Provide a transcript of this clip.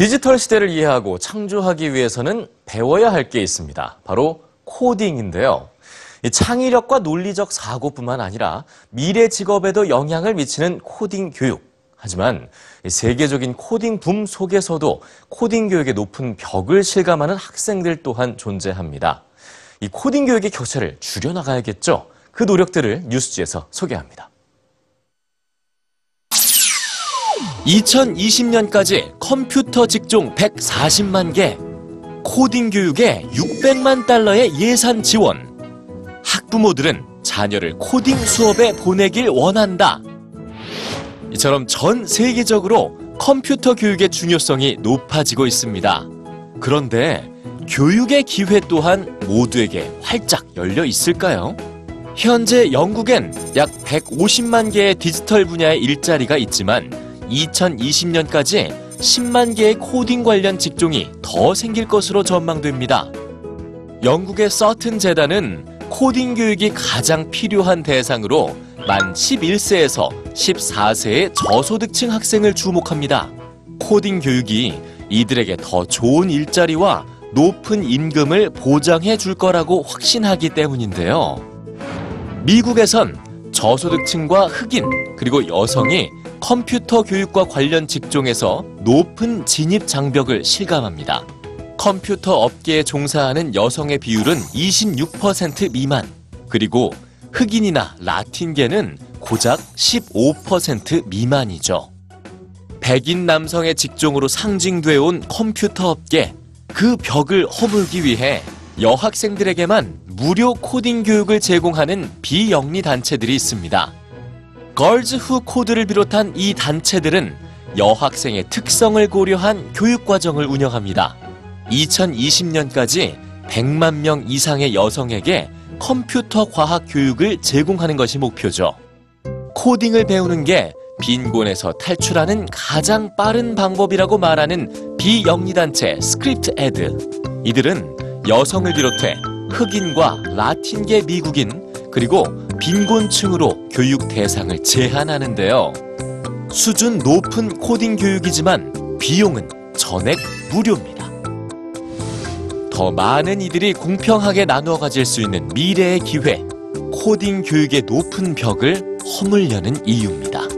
디지털 시대를 이해하고 창조하기 위해서는 배워야 할 게 있습니다. 바로 코딩인데요. 이 창의력과 논리적 사고뿐만 아니라 미래 직업에도 영향을 미치는 코딩 교육. 하지만 이 세계적인 코딩 붐 속에서도 코딩 교육의 높은 벽을 실감하는 학생들 또한 존재합니다. 이 코딩 교육의 격차를 줄여나가야겠죠. 그 노력들을 뉴스G에서 소개합니다. 2020년까지 컴퓨터 직종 140만 개, 코딩 교육에 600만 달러의 예산 지원. 학부모들은 자녀를 코딩 수업에 보내길 원한다. 이처럼 전 세계적으로 컴퓨터 교육의 중요성이 높아지고 있습니다. 그런데 교육의 기회 또한 모두에게 활짝 열려 있을까요? 현재 영국엔 약 150만 개의 디지털 분야의 일자리가 있지만 2020년까지 10만 개의 코딩 관련 직종이 더 생길 것으로 전망됩니다. 영국의 서튼 재단은 코딩 교육이 가장 필요한 대상으로 만 11세에서 14세의 저소득층 학생을 주목합니다. 코딩 교육이 이들에게 더 좋은 일자리와 높은 임금을 보장해 줄 거라고 확신하기 때문인데요. 미국에선 저소득층과 흑인 그리고 여성이 컴퓨터 교육과 관련 직종에서 높은 진입 장벽을 실감합니다. 컴퓨터 업계에 종사하는 여성의 비율은 26% 미만, 그리고 흑인이나 라틴계는 고작 15% 미만이죠. 백인 남성의 직종으로 상징되어 온 컴퓨터 업계, 그 벽을 허물기 위해 여학생들에게만 무료 코딩 교육을 제공하는 비영리 단체들이 있습니다. Girls Who Code를 비롯한 이 단체들은 여학생의 특성을 고려한 교육 과정을 운영합니다. 2020년까지 100만 명 이상의 여성에게 컴퓨터 과학 교육을 제공하는 것이 목표죠. 코딩을 배우는 게 빈곤에서 탈출하는 가장 빠른 방법이라고 말하는 비영리단체 ScriptEd. 이들은 여성을 비롯해 흑인과 라틴계 미국인 그리고 빈곤층으로 교육 대상을 제한하는데요. 수준 높은 코딩 교육이지만 비용은 전액 무료입니다. 더 많은 이들이 공평하게 나누어 가질 수 있는 미래의 기회, 코딩 교육의 높은 벽을 허물려는 이유입니다.